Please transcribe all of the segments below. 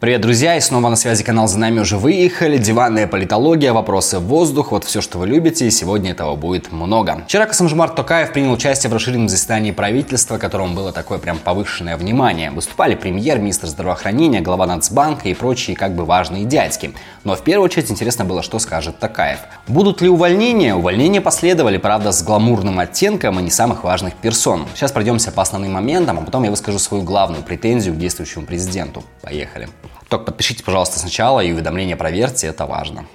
Привет, друзья, и снова на связи канал «За нами уже выехали», диванная политология, вопросы в воздух, вот все, что вы любите, и сегодня этого будет много. Вчера Касамжмар Токаев принял участие в расширенном заседании правительства, которому было такое прям повышенное внимание. Выступали премьер, министр здравоохранения, глава Нацбанка и прочие как бы важные дядьки. Но в первую очередь интересно было, что скажет Токаев. Будут ли увольнения? Увольнения последовали, правда, с гламурным оттенком и не самых важных персон. Сейчас пройдемся по основным моментам, а потом я выскажу свою главную претензию к действующему президенту. Поехали. Только подпишитесь, пожалуйста, сначала и уведомления проверьте, это важно.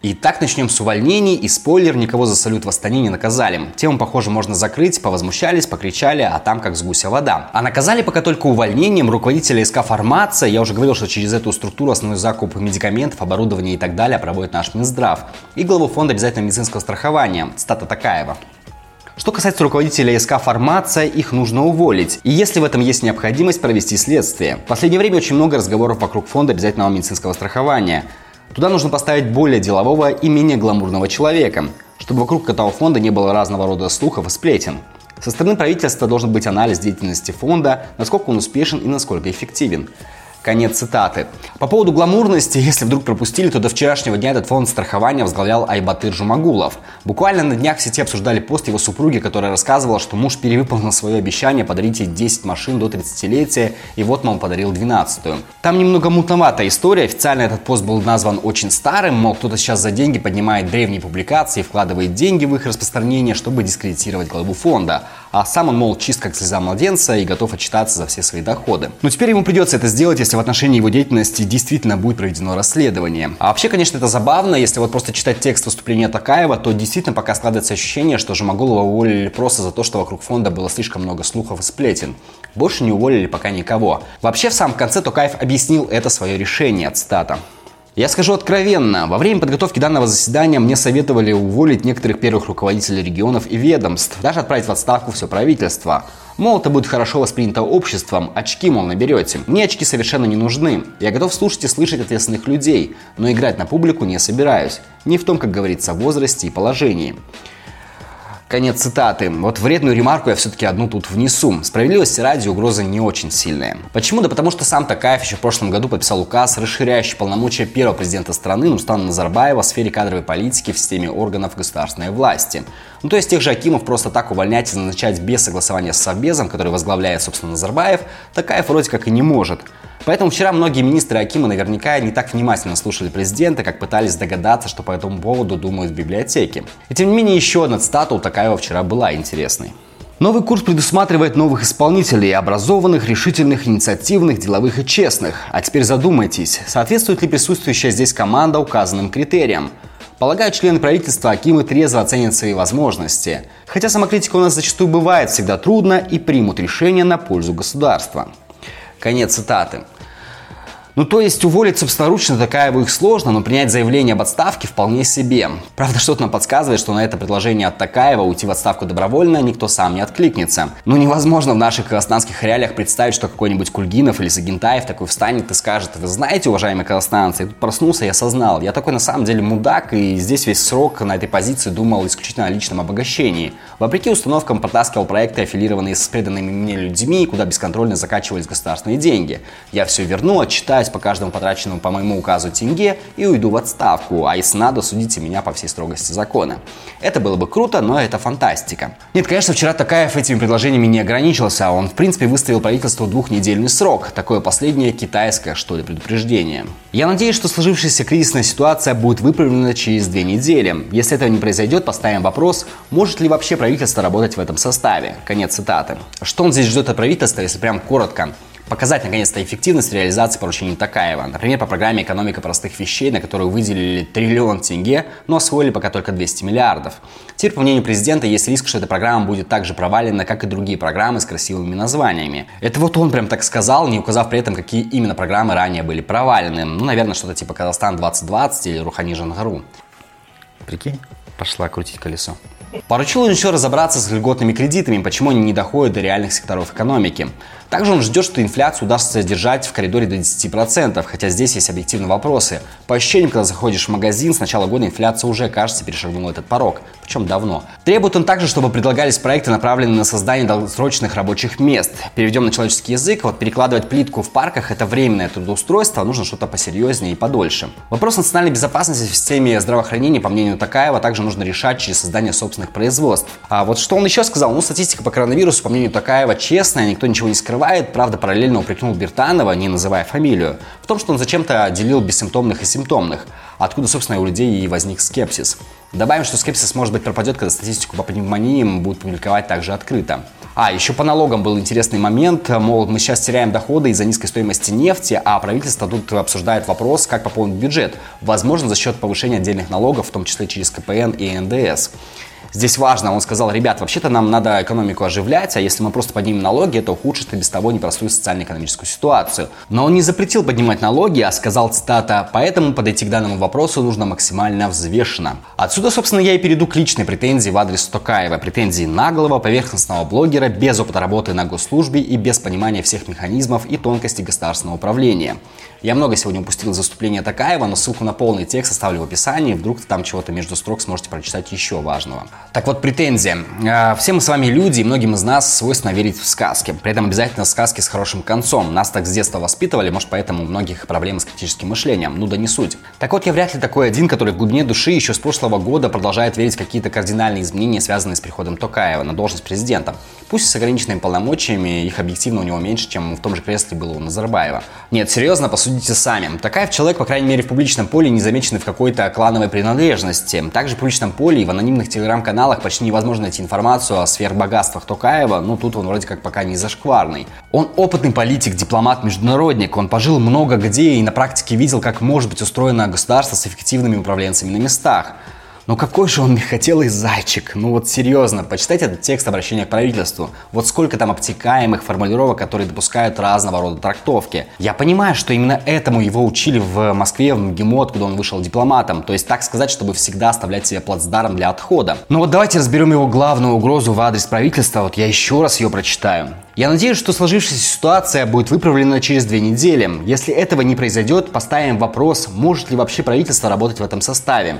Итак, начнем с увольнений. И спойлер, никого за салют в Астане не наказали. Тему, похоже, можно закрыть, повозмущались, покричали, а там как с гуся вода. А наказали пока только увольнением руководителя СК «Фармация». Я уже говорил, что через эту структуру основной закуп медикаментов, оборудования и так далее проводит наш Минздрав. И главу фонда обязательного медицинского страхования. Стата Такаева. Что касается руководителя СК «Фармация», их нужно уволить. И если в этом есть необходимость, провести следствие. В последнее время очень много разговоров вокруг фонда обязательного медицинского страхования. Туда нужно поставить более делового и менее гламурного человека, чтобы вокруг этого фонда не было разного рода слухов и сплетен. Со стороны правительства должен быть анализ деятельности фонда, насколько он успешен и насколько эффективен. Конец цитаты. По поводу гламурности, если вдруг пропустили, то до вчерашнего дня этот фонд страхования возглавлял Айбатыр Жумагулов. Буквально на днях в сети обсуждали пост его супруги, которая рассказывала, что муж перевыполнил свое обещание подарить ей 10 машин до 30-летия, и вот, мол, подарил 12-ю. Там немного мутноватая история. Официально этот пост был назван очень старым, мол, кто-то сейчас за деньги поднимает древние публикации и вкладывает деньги в их распространение, чтобы дискредитировать главу фонда. А сам он, мол, чист как слеза младенца и готов отчитаться за все свои доходы. Но теперь ему придется это сделать, если в отношении его деятельности действительно будет проведено расследование. А вообще, конечно, это забавно, если вот просто читать текст выступления Такаева, то действительно пока складывается ощущение, что Жумагулова уволили просто за то, что вокруг фонда было слишком много слухов и сплетен. Больше не уволили пока никого. Вообще, в самом конце Токаев объяснил это свое решение, цитата. Я скажу откровенно, во время подготовки данного заседания мне советовали уволить некоторых первых руководителей регионов и ведомств, даже отправить в отставку все правительство. Мол, это будет хорошо воспринято обществом, очки, мол, наберете. Мне очки совершенно не нужны. Я готов слушать и слышать ответственных людей, но играть на публику не собираюсь. Не в том, как говорится, возрасте и положении. Конец цитаты. Вот вредную ремарку я все-таки одну тут внесу. Справедливости ради угроза не очень сильная. Почему? Да потому что сам Такаев еще в прошлом году подписал указ, расширяющий полномочия первого президента страны Нурстана Назарбаева в сфере кадровой политики в системе органов государственной власти. Ну то есть тех же Акимов просто так увольнять и назначать без согласования с Совбезом, который возглавляет, собственно, Назарбаев, Такаев вроде как и не может. Поэтому вчера многие министры Акима наверняка не так внимательно слушали президента, как пытались догадаться, что по этому поводу думают в библиотеке. И тем не менее, еще одна цитата у Такаева вчера была интересной. Новый курс предусматривает новых исполнителей, образованных, решительных, инициативных, деловых и честных. А теперь задумайтесь, соответствует ли присутствующая здесь команда указанным критериям? Полагаю, члены правительства Акимы трезво оценят свои возможности. Хотя самокритика у нас зачастую бывает всегда трудно и примут решение на пользу государства. Конец цитаты. Ну, то есть уволить собственноручно Такаеву их сложно, но принять заявление об отставке вполне себе. Правда, что-то нам подсказывает, что на это предложение от Такаева уйти в отставку добровольно никто сам не откликнется. Ну, невозможно в наших казахстанских реалиях представить, что какой-нибудь Кульгинов или Сагентаев такой встанет и скажет, вы знаете, уважаемые казахстанцы, я тут проснулся, я осознал, я такой на самом деле мудак, и здесь весь срок на этой позиции думал исключительно о личном обогащении. Вопреки установкам протаскивал проекты, аффилированные с преданными мне людьми, куда бесконтрольно закачивались государственные деньги. Я все верну, отчитаюсь, отчитаюсь по каждому потраченному по моему указу тенге и уйду в отставку, а если надо, судите меня по всей строгости закона. Это было бы круто, но это фантастика. Нет, конечно, вчера Такаев этими предложениями не ограничился, он в принципе выставил правительству двухнедельный срок, такое последнее китайское, что ли, предупреждение. Я надеюсь, что сложившаяся кризисная ситуация будет выправлена через две недели. Если этого не произойдет, поставим вопрос, может ли вообще правительство работать в этом составе. Конец цитаты. Что он здесь ждет от правительства, если прям коротко? Показать наконец-то эффективность реализации поручений Такаева. Например, по программе «Экономика простых вещей», на которую выделили триллион тенге, но освоили пока только 200 миллиардов. Теперь, по мнению президента, есть риск, что эта программа будет так же провалена, как и другие программы с красивыми названиями. Это вот он прям так сказал, не указав при этом, какие именно программы ранее были провалены. Ну, наверное, что-то типа «Казахстан 2020» или «Рухани Жангару». Прикинь, пошла крутить колесо. Поручил он еще разобраться с льготными кредитами, почему они не доходят до реальных секторов экономики. Также он ждет, что инфляцию удастся держать в коридоре до 10%, хотя здесь есть объективные вопросы. По ощущениям, когда заходишь в магазин, с начала года инфляция уже, кажется, перешагнула этот порог, причем давно. Требует он также, чтобы предлагались проекты, направленные на создание долгосрочных рабочих мест. Переведем на человеческий язык, вот перекладывать плитку в парках – это временное трудоустройство, а нужно что-то посерьезнее и подольше. Вопрос национальной безопасности в системе здравоохранения, по мнению Такаева, также нужно решать через создание собственных производств. А вот что он еще сказал? Ну, статистика по коронавирусу, по мнению Такаева, честная, никто ничего не скрывает. Правда, параллельно упрекнул Бертанова, не называя фамилию, в том, что он зачем-то отделил бессимптомных и симптомных. Откуда, собственно, у людей и возник скепсис. Добавим, что скепсис может быть пропадет, когда статистику по пневмониям будут публиковать также открыто. А, еще по налогам был интересный момент. Мол, мы сейчас теряем доходы из-за низкой стоимости нефти, а правительство тут обсуждает вопрос, как пополнить бюджет. Возможно, за счет повышения отдельных налогов, в том числе через КПН и НДС. Здесь важно, он сказал, ребят, вообще-то нам надо экономику оживлять, а если мы просто поднимем налоги, это ухудшит и без того непростую социально-экономическую ситуацию. Но он не запретил поднимать налоги, а сказал, цитата, поэтому подойти к данному вопросу нужно максимально взвешенно. Отсюда, собственно, я и перейду к личной претензии в адрес Токаева. Претензии наглого, поверхностного блогера без опыта работы на госслужбе и без понимания всех механизмов и тонкостей государственного управления. Я много сегодня упустил из выступления Такаева, но ссылку на полный текст оставлю в описании, вдруг там чего-то между строк сможете прочитать еще важного. Так вот, претензия. Э, все мы с вами люди, и многим из нас свойственно верить в сказки. При этом обязательно сказки с хорошим концом. Нас так с детства воспитывали, может, поэтому у многих проблемы с критическим мышлением. Ну да не суть. Так вот, я вряд ли такой один, который в глубине души еще с прошлого года продолжает верить в какие-то кардинальные изменения, связанные с приходом Токаева на должность президента. Пусть с ограниченными полномочиями, их объективно у него меньше, чем в том же кресле было у Назарбаева. Нет, серьезно, посудите сами. Такаев человек, по крайней мере, в публичном поле не замеченный в какой-то клановой принадлежности. Также в публичном поле и в анонимных телеграм-каналах почти невозможно найти информацию о сверхбогатствах Токаева, ну тут он вроде как пока не зашкварный. Он опытный политик, дипломат, международник, он пожил много где и на практике видел, как может быть устроено государство с эффективными управленцами на местах. Но какой же он мягкотелый зайчик. Ну вот серьезно, почитайте этот текст обращения к правительству. Вот сколько там обтекаемых формулировок, которые допускают разного рода трактовки. Я понимаю, что именно этому его учили в Москве, в МГИМО, откуда он вышел дипломатом. То есть так сказать, чтобы всегда оставлять себе плацдарм для отхода. Но вот давайте разберем его главную угрозу в адрес правительства. Вот я еще раз ее прочитаю. Я надеюсь, что сложившаяся ситуация будет выправлена через две недели. Если этого не произойдет, поставим вопрос, может ли вообще правительство работать в этом составе.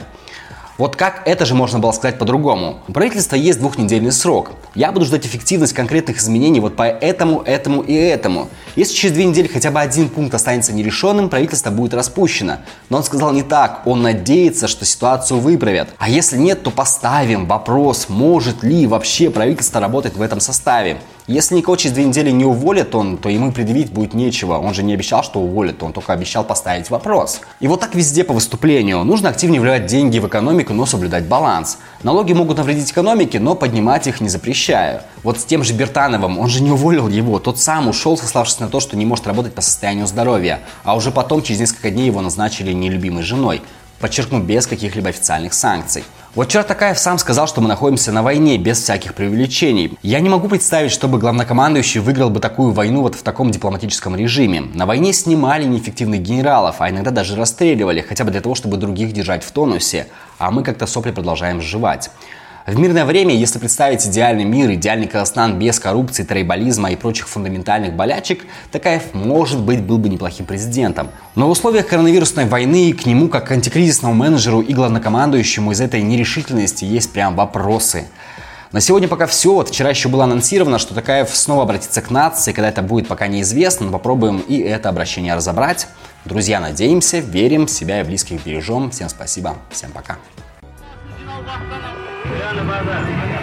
Вот как это же можно было сказать по-другому? У правительства есть двухнедельный срок. Я буду ждать эффективность конкретных изменений вот по этому, этому и этому. Если через две недели хотя бы один пункт останется нерешенным, правительство будет распущено. Но он сказал не так. Он надеется, что ситуацию выправят. А если нет, то поставим вопрос, может ли вообще правительство работать в этом составе. Если никого через две недели не уволят он, то ему предъявить будет нечего. Он же не обещал, что уволит, он только обещал поставить вопрос. И вот так везде по выступлению. Нужно активнее вливать деньги в экономику, но соблюдать баланс. Налоги могут навредить экономике, но поднимать их не запрещаю. Вот с тем же Бертановым, он же не уволил его, тот сам ушел, сославшись на то, что не может работать по состоянию здоровья. А уже потом, через несколько дней, его назначили нелюбимой женой. Подчеркну, без каких-либо официальных санкций. Вот вчера Такаев сам сказал, что мы находимся на войне без всяких преувеличений. Я не могу представить, чтобы главнокомандующий выиграл бы такую войну вот в таком дипломатическом режиме. На войне снимали неэффективных генералов, а иногда даже расстреливали, хотя бы для того, чтобы других держать в тонусе. А мы как-то сопли продолжаем сживать. В мирное время, если представить идеальный мир, идеальный Казахстан без коррупции, трейбализма и прочих фундаментальных болячек, Такаев, может быть, был бы неплохим президентом. Но в условиях коронавирусной войны к нему, как к антикризисному менеджеру и главнокомандующему, из этой нерешительности есть прям вопросы. На сегодня пока все. Вот вчера еще было анонсировано, что Такаев снова обратится к нации. Когда это будет, пока неизвестно, но попробуем и это обращение разобрать. Друзья, надеемся, верим, себя и близких бережем. Всем спасибо, всем пока. Gerne, Wasser.